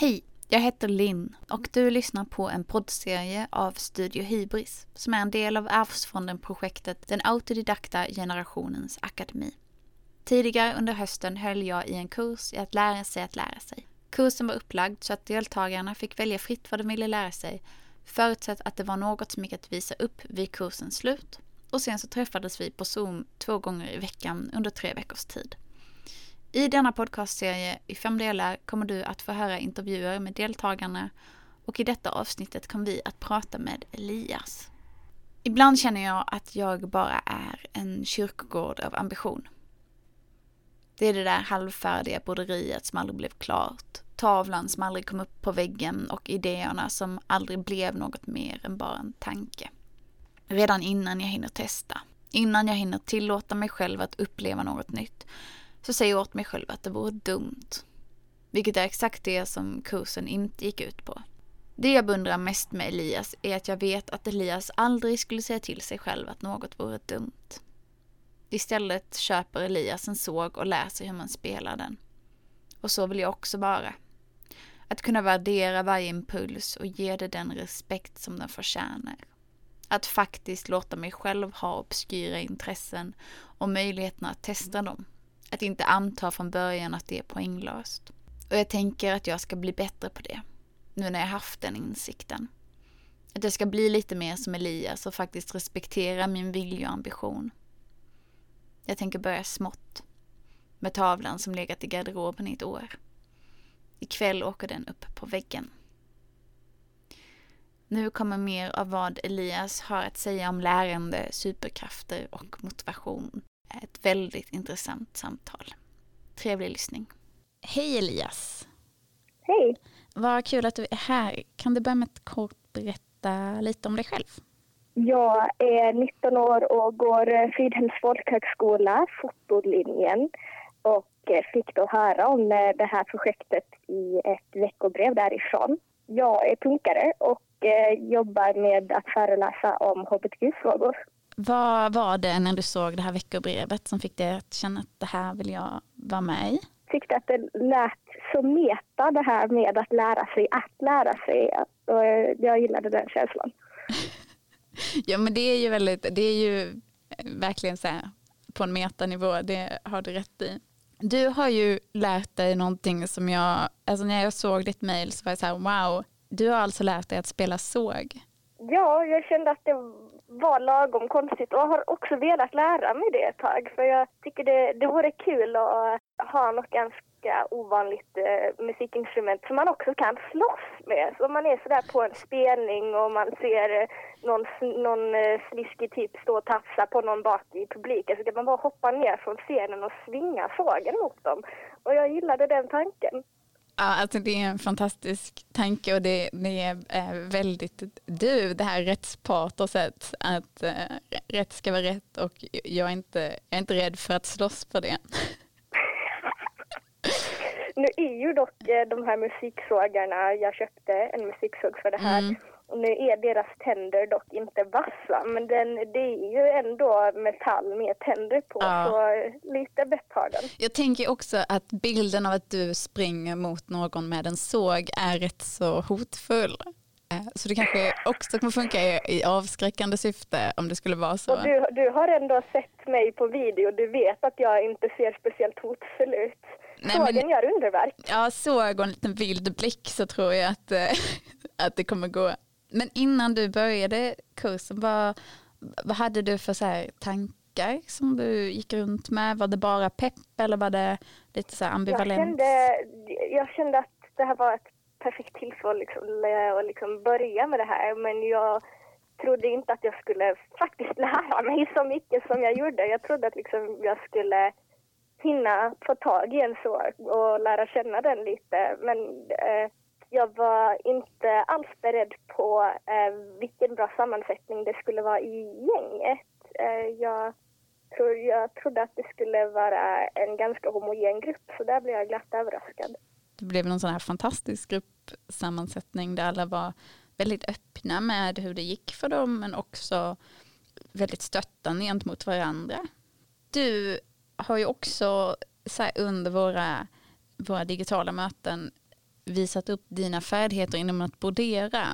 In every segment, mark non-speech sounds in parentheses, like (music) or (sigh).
Hej, jag heter Linn och du lyssnar på en poddserie av Studio Hybris som är en del av Arvsfonden-projektet Den autodidakta generationens akademi. Tidigare under hösten höll jag i en kurs i att lära sig att lära sig. Kursen var upplagd så att deltagarna fick välja fritt vad de ville lära sig förutsatt att det var något som gick att visa upp vid kursens slut. Och sen så träffades vi på Zoom två gånger i veckan under tre veckors tid. I denna podcastserie i fem delar kommer du att få höra intervjuer med deltagarna och i detta avsnittet kommer vi att prata med Elias. Ibland känner jag att jag bara är en kyrkogård av ambition. Det är det där halvfärdiga broderiet som aldrig blev klart, tavlan som aldrig kom upp på väggen och idéerna som aldrig blev något mer än bara en tanke. Redan innan jag hinner testa, innan jag hinner tillåta mig själv att uppleva något nytt, så säger jag åt mig själv att det vore dumt. Vilket är exakt det som kursen inte gick ut på. Det jag beundrar mest med Elias är att jag vet att Elias aldrig skulle säga till sig själv att något vore dumt. Istället köper Elias en såg och lär sig hur man spelar den. Och så vill jag också vara. Att kunna värdera varje impuls och ge det den respekt som den förtjänar. Att faktiskt låta mig själv ha obskyra intressen och möjligheten att testa dem. Att inte anta från början att det är poänglöst. Och jag tänker att jag ska bli bättre på det. Nu när jag haft den insikten. Att jag ska bli lite mer som Elias och faktiskt respektera min vilja och ambition. Jag tänker börja smått. Med tavlan som legat i garderoben i ett år. Ikväll åker den upp på väggen. Nu kommer mer av vad Elias har att säga om lärande, superkrafter och motivation. Ett väldigt intressant samtal. Trevlig lyssning. Hej Elias! Hej! Vad kul att du är här. Kan du börja med att kort berätta lite om dig själv? Jag är 19 år och går Fridhems folkhögskola, fotolinjen och fick då höra om det här projektet i ett veckobrev därifrån. Jag är punkare och jobbar med att föreläsa om hbtq-frågor. Vad var det när du såg det här veckobrevet som fick dig att känna att det här vill jag vara med i? Jag tyckte att det lät så meta det här med att lära sig att lära sig. Och jag gillade den känslan. (laughs) ja men det är ju väldigt, det är ju verkligen så här på en metanivå, det har du rätt i. Du har ju lärt dig någonting som jag, alltså när jag såg ditt mail så var jag så här wow, du har alltså lärt dig att spela såg. Ja, jag kände att det var lagom konstigt och har också velat lära mig det ett tag för jag tycker det, det vore kul att ha något ganska ovanligt eh, musikinstrument som man också kan slåss med. Så om man är sådär på en spelning och man ser eh, någon, någon eh, sliskig typ stå och tafsa på någon bak i publiken så kan man bara hoppa ner från scenen och svinga sågen mot dem. Och jag gillade den tanken. Ja, alltså det är en fantastisk tanke och det, det är väldigt du, det här rättspatoset, att äh, rätt ska vara rätt och jag är, inte, jag är inte rädd för att slåss för det. (laughs) nu är ju dock eh, de här musiksågarna, jag köpte en musiksåg för det här, mm. Nu är deras tänder dock inte vassa, men den, det är ju ändå metall med tänder på, ja. så lite bett har den. Jag tänker också att bilden av att du springer mot någon med en såg är rätt så hotfull. Eh, så det kanske också kommer funka i, avskräckande syfte om det skulle vara så. Och du, du har ändå sett mig på video, du vet att jag inte ser speciellt hotfull ut. Nej, Sågen men, gör underverk. Ja, såg och en liten vild blick så tror jag att, eh, (laughs) att det kommer gå men innan du började kursen, vad, vad hade du för så tankar som du gick runt med? Var det bara pepp eller var det lite så ambivalent? Jag kände, jag kände att det här var ett perfekt tillfälle liksom, att liksom börja med det här. Men jag trodde inte att jag skulle faktiskt (laughs) lära mig så mycket som jag gjorde. Jag trodde att liksom jag skulle hinna få tag i en så och lära känna den lite. Men eh, jag var inte alls beredd på eh, vilken bra sammansättning det skulle vara i gänget. Eh, jag, tror, jag trodde att det skulle vara en ganska homogen grupp, så där blev jag glatt överraskad. Det blev någon sån här fantastisk gruppsammansättning där alla var väldigt öppna med hur det gick för dem, men också väldigt stöttande gentemot varandra. Du har ju också under våra, våra digitala möten visat upp dina färdigheter inom att brodera.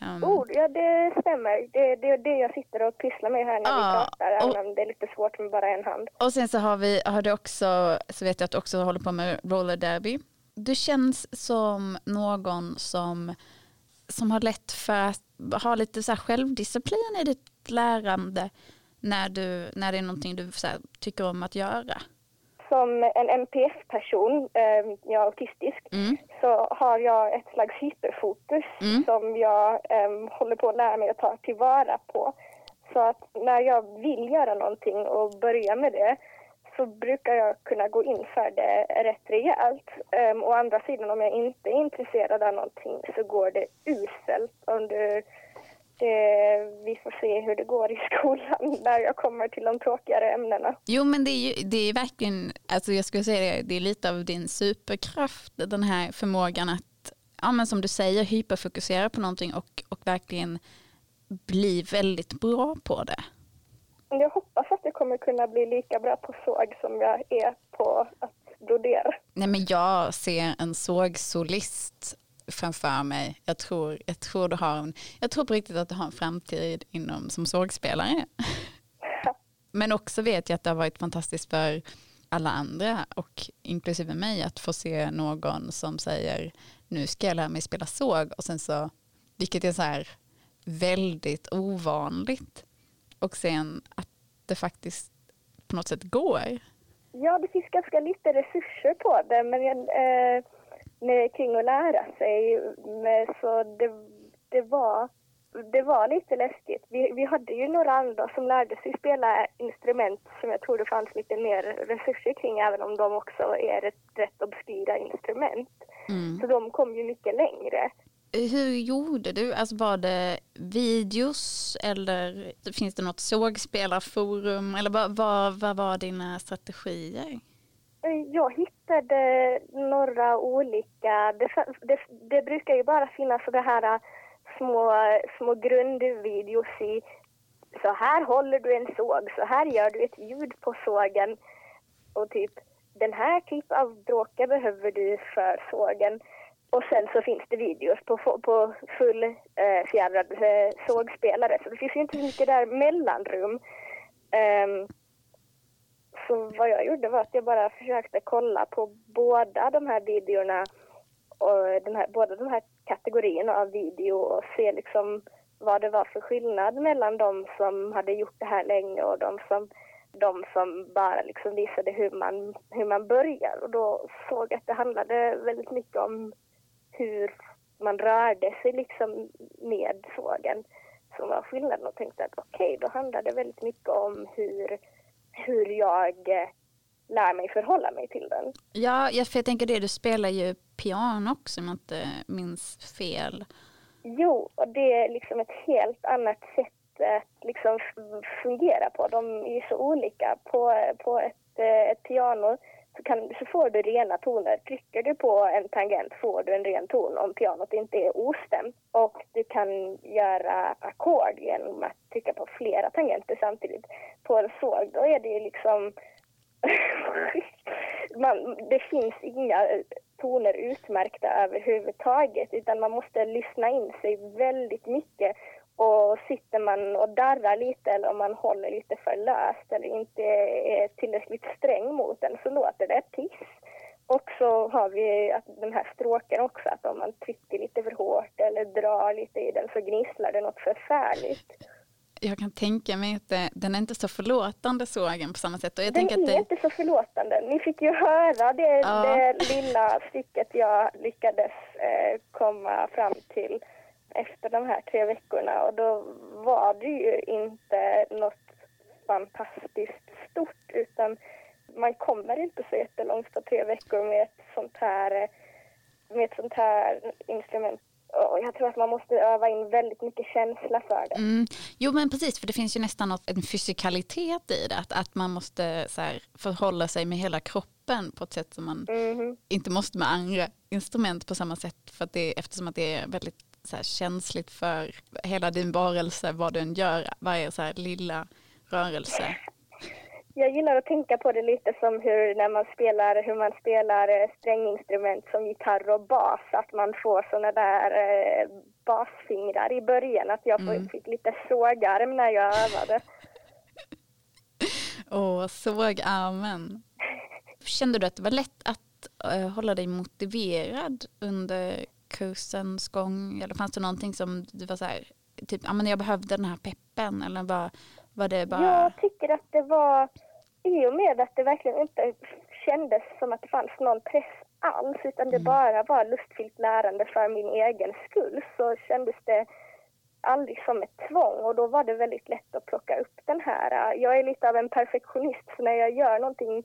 Um, oh, ja, det stämmer. Det, det är det jag sitter och pysslar med här när ja, vi pratar, och, även om det är lite svårt med bara en hand. Och sen så har, vi, har du också, så vet jag att du också håller på med roller derby. Du känns som någon som, som har lätt för att ha lite så självdisciplin i ditt lärande när, du, när det är någonting du tycker om att göra som en NPF-person, eh, jag är autistisk, mm. så har jag ett slags hyperfokus mm. som jag eh, håller på att lära mig att ta tillvara på. Så att när jag vill göra någonting och börja med det så brukar jag kunna gå in för det rätt rejält. Um, å andra sidan om jag inte är intresserad av någonting så går det uselt under det, vi får se hur det går i skolan (laughs) när jag kommer till de tråkigare ämnena. Jo men det är ju det är verkligen, alltså jag skulle säga det, det är lite av din superkraft, den här förmågan att, ja men som du säger, hyperfokusera på någonting och, och verkligen bli väldigt bra på det. Jag hoppas att jag kommer kunna bli lika bra på såg som jag är på att brodera. Nej men jag ser en sågsolist framför mig. Jag tror, jag tror du har en, jag tror på riktigt att du har en framtid inom som sågspelare. (laughs) Men också vet jag att det har varit fantastiskt för alla andra och inklusive mig att få se någon som säger nu ska jag lära mig spela såg och sen så, vilket är så här väldigt ovanligt och sen att det faktiskt på något sätt går. Ja, det finns ganska lite resurser på det men eh, med, kring att lära sig. Med, så det, det, var, det var lite läskigt. Vi, vi hade ju några andra som lärde sig spela instrument som jag tror det fanns lite mer resurser kring även om de också är ett rätt obskyra instrument. Mm. Så de kom ju mycket längre. Hur gjorde du? Alltså var det videos eller finns det något sågspelarforum eller vad, vad, vad var dina strategier? Eh, jag hittade några olika, det, det, det brukar ju bara finnas så här eh, små, små grundvideos i så här håller du en såg, så här gör du ett ljud på sågen och typ den här typen av bråke behöver du för sågen. Och sen så finns det videos på, på full eh, fjärrad eh, sågspelare så det finns ju inte så mycket där mellanrum. Um, vad jag gjorde var att jag bara försökte kolla på båda de här videorna och den här, båda de här kategorierna av video och se liksom vad det var för skillnad mellan de som hade gjort det här länge och de som, de som bara liksom visade hur man, hur man börjar. Och då såg jag att det handlade väldigt mycket om hur man rörde sig liksom med sågen som var skillnaden och tänkte att okej, okay, då handlar det väldigt mycket om hur hur jag eh, lär mig förhålla mig till den. Ja, för jag tänker det, du spelar ju piano också om jag inte minns fel. Jo, och det är liksom ett helt annat sätt att liksom fungera på. De är så olika. På, på ett, eh, ett piano så, kan, så får du rena toner. Trycker du på en tangent får du en ren ton om pianot inte är ostämt. Och du kan göra ackord genom att trycka på flera tangenter samtidigt. På en såg då är det ju liksom... (laughs) man, det finns inga toner utmärkta överhuvudtaget utan man måste lyssna in sig väldigt mycket och sitter man och darrar lite eller om man håller lite för löst eller inte är tillräckligt sträng så låter det piss. Och så har vi att den här stråken också, att om man trycker lite för hårt eller drar lite i den så gnisslar det något förfärligt. Jag kan tänka mig att det, den är inte så förlåtande sågen på samma sätt. Och jag den är det... inte så förlåtande. Ni fick ju höra det, ja. det lilla stycket jag lyckades eh, komma fram till efter de här tre veckorna och då var det ju inte något fantastiskt stort utan man kommer inte så jättelångt på tre veckor med ett sånt här, med ett sånt här instrument och jag tror att man måste öva in väldigt mycket känsla för det. Mm. Jo men precis, för det finns ju nästan något, en fysikalitet i det. Att, att man måste så här, förhålla sig med hela kroppen på ett sätt som man mm. inte måste med andra instrument på samma sätt. För att det, eftersom att det är väldigt så här, känsligt för hela din varelse, vad du än gör, varje så här lilla rörelse. Jag gillar att tänka på det lite som hur när man spelar, hur man spelar eh, stränginstrument som gitarr och bas, att man får såna där eh, basfingrar i början, att jag mm. fick lite sågarm när jag övade. (laughs) Åh, sågarmen. Kände du att det var lätt att uh, hålla dig motiverad under kursens gång? Eller fanns det någonting som du var så här, typ, ja men jag behövde den här peppen eller var, var det bara? Jag tycker att det var, i och med att det verkligen inte kändes som att det fanns någon press alls utan det mm. bara var lustfyllt lärande för min egen skull så kändes det aldrig som ett tvång och då var det väldigt lätt att plocka upp den här. Jag är lite av en perfektionist så när jag gör någonting,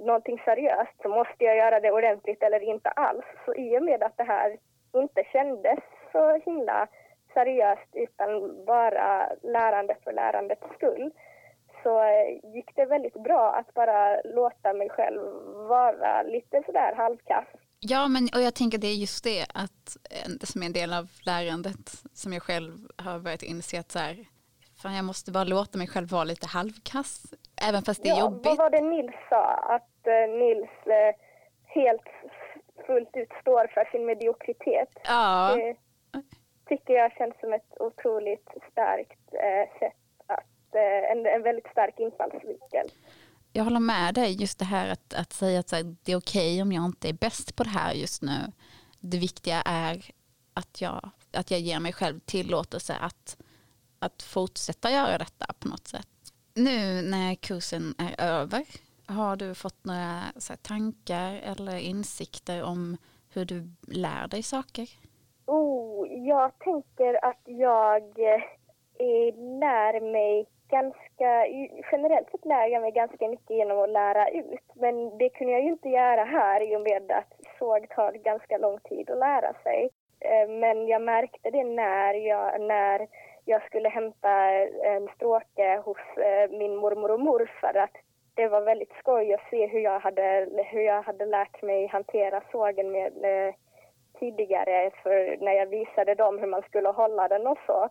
någonting seriöst så måste jag göra det ordentligt eller inte alls. Så i och med att det här inte kändes så himla seriöst utan bara lärande för lärandets skull så eh, gick det väldigt bra att bara låta mig själv vara lite sådär halvkass. Ja, men och jag tänker det är just det att det som är en del av lärandet som jag själv har börjat inse att så här, fan jag måste bara låta mig själv vara lite halvkass, även fast det är ja, jobbigt. Vad var det Nils sa? Att uh, Nils uh, helt fullt ut står för sin mediokritet. Ja. Det tycker jag känns som ett otroligt starkt uh, sätt en, en väldigt stark infallsvinkel jag håller med dig, just det här att, att säga att här, det är okej okay om jag inte är bäst på det här just nu. Det viktiga är att jag, att jag ger mig själv tillåtelse att, att fortsätta göra detta på något sätt. Nu när kursen är över, har du fått några här, tankar eller insikter om hur du lär dig saker? Oh, jag tänker att jag eh, lär mig ganska, generellt sett lär jag mig ganska mycket genom att lära ut. Men det kunde jag ju inte göra här i och med att såg tar ganska lång tid att lära sig. Eh, men jag märkte det när jag, när jag skulle hämta eh, en stråke hos eh, min mormor och morfar att det var väldigt skoj att se hur jag hade, hur jag hade lärt mig hantera sågen med, tidigare för när jag visade dem hur man skulle hålla den och så.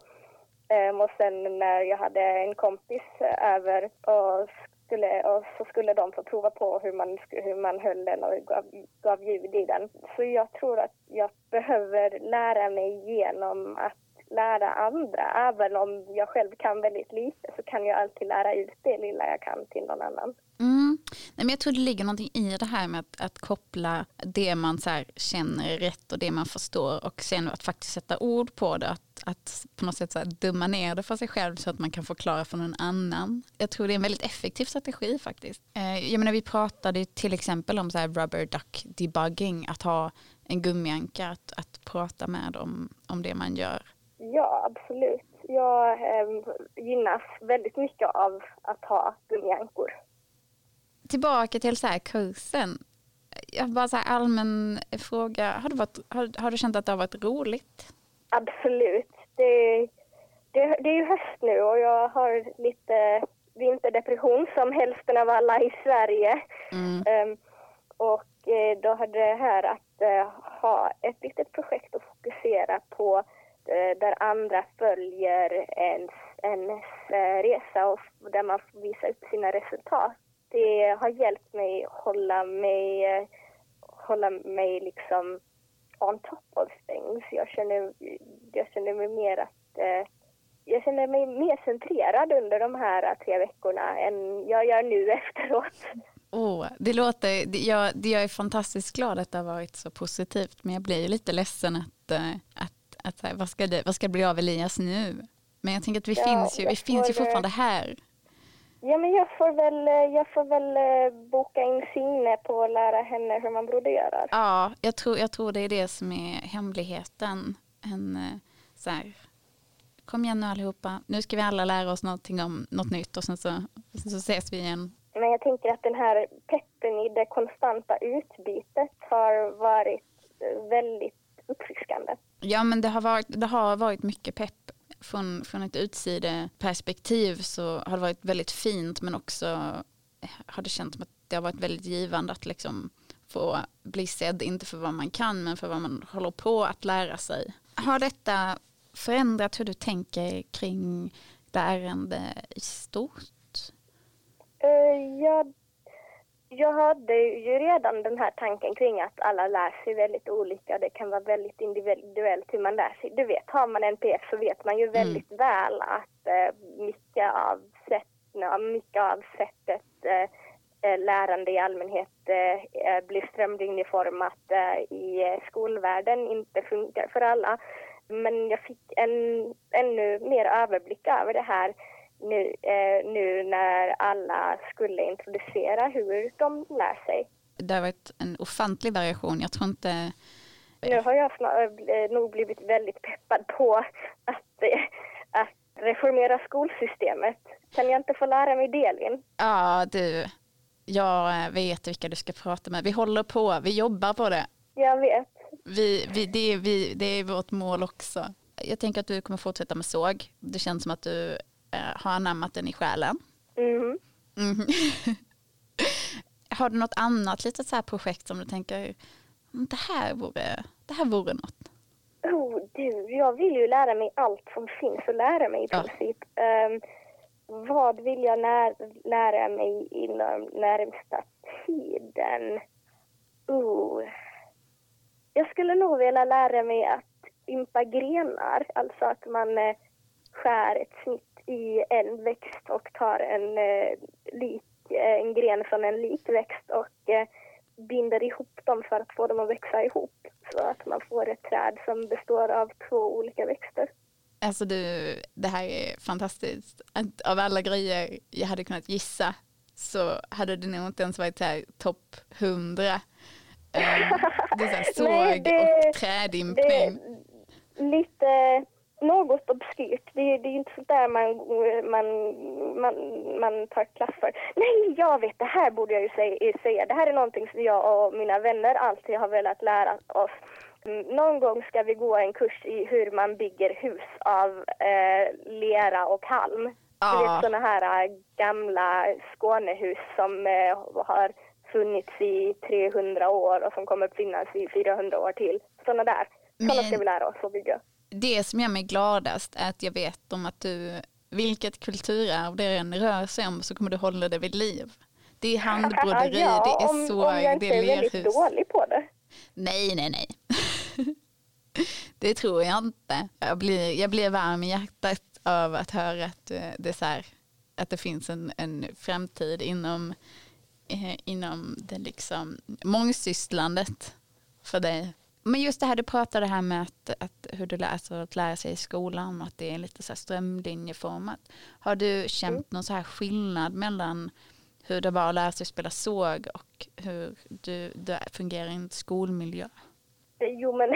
Um, och sen när jag hade en kompis eh, över och, skulle, och så skulle de få prova på hur man, hur man höll den och gav, gav ljud i den. Så jag tror att jag behöver lära mig genom att lära andra. Även om jag själv kan väldigt lite så kan jag alltid lära ut det lilla jag kan till någon annan. Mm. Nej, men jag tror det ligger någonting i det här med att, att koppla det man så känner rätt och det man förstår och sen att faktiskt sätta ord på det. Att, att på något sätt så dumma ner det för sig själv så att man kan förklara för någon annan. Jag tror det är en väldigt effektiv strategi faktiskt. Eh, jag menar, vi pratade till exempel om så här rubber duck debugging, att ha en gummianka att, att prata med om, om det man gör. Ja, absolut. Jag eh, gynnas väldigt mycket av att ha gummiankor tillbaka till så här kursen. Jag bara så här allmän fråga. Har du, varit, har, har, du känt att det har varit roligt? Absolut. Det, det, det är ju höst nu och jag har lite vinterdepression som hälften av alla i Sverige. Mm. Um, och eh, då hade det här att uh, ha ett litet projekt att fokusera på Eh, där andra följer ens, ens eh, resa och där man får visa upp sina resultat det har hjälpt mig hålla mig, eh, hålla mig liksom on top of things. Jag känner, jag känner mig mer att eh, jag känner mig mer centrerad under de här tre veckorna än jag gör nu (laughs) efteråt. Oh, det låter, jag, jag är fantastiskt glad att det har varit så positivt men jag blir lite ledsen att, att att, att vad, ska det, vad ska det bli av Elias nu? Men jag tänker att vi ja, finns ju, vi finns ju fortfarande här. Ja, men jag får väl, eh, jag får väl eh, boka in Signe på att lära henne hur man broderar. Ja, jag tror, jag tror det är det som är hemligheten. En, eh, så här, kom igen nu allihopa, nu ska vi alla lära oss någonting om något nytt och sen så, så ses vi igen. Men jag tänker att den här peppen i det konstanta utbytet har varit väldigt uppfriskande. Ja, men det har varit, det har varit mycket pepp från, från ett utsideperspektiv så har det varit väldigt fint men också har det känts som att det har varit väldigt givande att liksom få bli sedd, inte för vad man kan men för vad man håller på att lära sig. Har detta förändrat hur du tänker kring lärande i stort? Uh, jag, hade ju redan den här tanken kring att alla lär sig väldigt olika. Det kan vara väldigt individuellt hur man lär sig. Du vet, har man en PF så vet man ju mm. väldigt väl att uh, mycket, av sätt, mycket av sättet uh, lärande i allmänhet blir strömlinjeformat i skolvärlden inte funkar för alla. Men jag fick en ännu mer överblick över det här nu, eh, nu när alla skulle introducera hur de lär sig. Det har varit en ofantlig variation. Jag tror inte... Nu har jag eh, nog blivit väldigt peppad på att, eh, att reformera skolsystemet. Kan jag inte få lära mig det, Linn? Ja, du. Jag vet vilka du ska prata med. Vi håller på, vi jobbar på det. Jag vet. Vi, vi, det, vi, det är vårt mål också. Jag tänker att du kommer fortsätta med såg. Det känns som att du eh, har anammat den i själen. Mm. Mm. (laughs) har du något annat litet så här projekt som du tänker mm, det här vore, det här vore något? Oh, du, jag vill ju lära mig allt som finns att lära mig i ja. princip. Um, vad vill jag när, lära mig inom närmsta tiden? Oh. Jag skulle nog vilja lära mig att ympa grenar, alltså att man eh, skär ett snitt i en växt och tar en, eh, lik, eh, en gren från en likväxt och eh, binder ihop dem för att få dem att växa ihop så att man får ett träd som består av två olika växter. Alltså du, det här är fantastiskt. Av alla grejer jag hade kunnat gissa så hade det nog inte ens varit här topp hundra. Um, det är så här (laughs) såg Nej, det, och trädimpning. lite något obskyrt. Det, det är inte sånt där man, man, man, man tar klass för. Nej, jag vet, det här borde jag ju säga. Det här är någonting som jag och mina vänner alltid har velat lära oss. Någon gång ska vi gå en kurs i hur man bygger hus av eh, lera och halm. Ah. Du vet sådana här äh, gamla Skånehus som eh, har funnits i 300 år och som kommer att finnas i 400 år till. Sådana där. Sådana ska vi lära oss att bygga det som gör mig gladast är att jag vet om att du, vilket kulturarv det än rör sig om så kommer du hålla det vid liv. Det är handbroderi, ja, det är såg, om jag inte är väldigt dålig på det. Nej, nej, nej. (laughs) det tror jag inte. Jag blir, jag blir varm i hjärtat av att höra att eh, det, är så här, att det finns en, en framtid inom, eh, inom det liksom mångsysslandet för dig. Men just det här du pratade här med att, att hur du läser att lära sig i skolan, att det är lite så här strömlinjeformat. Har du känt mm. någon så här skillnad mellan hur det var att lära sig spela såg och hur du, du fungerar i en skolmiljö? Jo, (laughs) men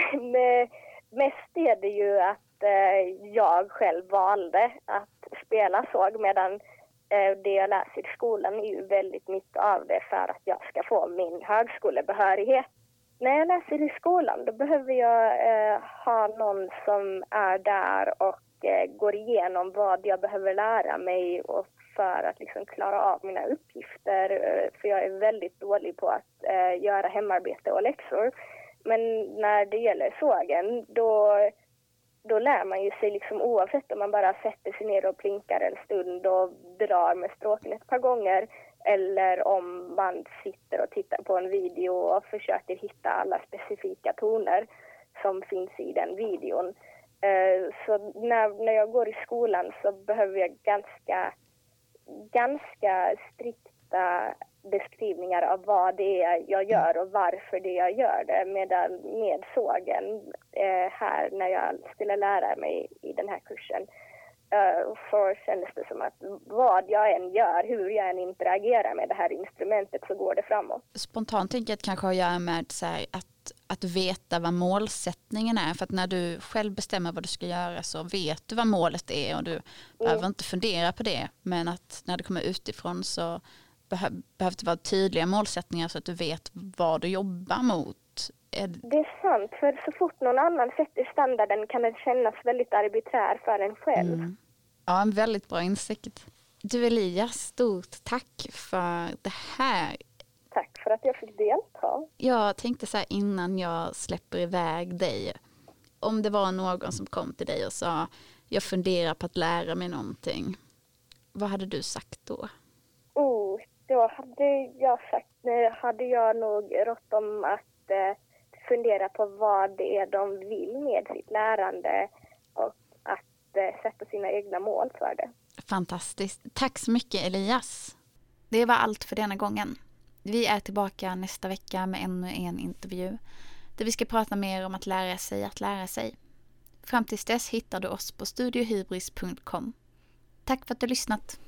mest är det ju att eh, jag själv valde att spela såg medan eh, det jag läser i skolan är ju väldigt mycket av det för att jag ska få min högskolebehörighet när jag läser i skolan då behöver jag eh, ha någon som är där och eh, går igenom vad jag behöver lära mig och för att liksom klara av mina uppgifter. Eh, för jag är väldigt dålig på att eh, göra hemarbete och läxor. Men när det gäller sågen då, då lär man ju sig liksom oavsett om man bara sätter sig ner och plinkar en stund och drar med stråken ett par gånger eller om man sitter och tittar på en video och försöker hitta alla specifika toner som finns i den videon. Eh, så när, när jag går i skolan så behöver jag ganska, ganska strikta beskrivningar av vad det är jag gör och varför det jag gör det. Medan med sågen eh, här när jag skulle lära mig i den här kursen så kändes det som att vad jag än gör, hur jag än interagerar med det här instrumentet så går det framåt. Spontant tänker jag att kanske har att göra med så här, att, att veta vad målsättningen är. För att när du själv bestämmer vad du ska göra så vet du vad målet är och du mm. behöver inte fundera på det. Men att när det kommer utifrån så behö, behöver det vara tydliga målsättningar så att du vet vad du jobbar mot. Det är sant, för så fort någon annan sätter standarden kan den kännas väldigt arbiträr för en själv. Mm. Ja, en väldigt bra insikt. Du Elias, stort tack för det här. Tack för att jag fick delta. Jag tänkte så här innan jag släpper iväg dig. Om det var någon som kom till dig och sa jag funderar på att lära mig någonting. Vad hade du sagt då? Oh, då hade jag sagt, hade jag nog rått dem att eh, fundera på vad det är de vill med sitt lärande sätta sina egna mål för det. Fantastiskt. Tack så mycket Elias. Det var allt för denna gången. Vi är tillbaka nästa vecka med ännu en intervju där vi ska prata mer om att lära sig att lära sig. Fram tills dess hittar du oss på studiohybris.com. Tack för att du lyssnat.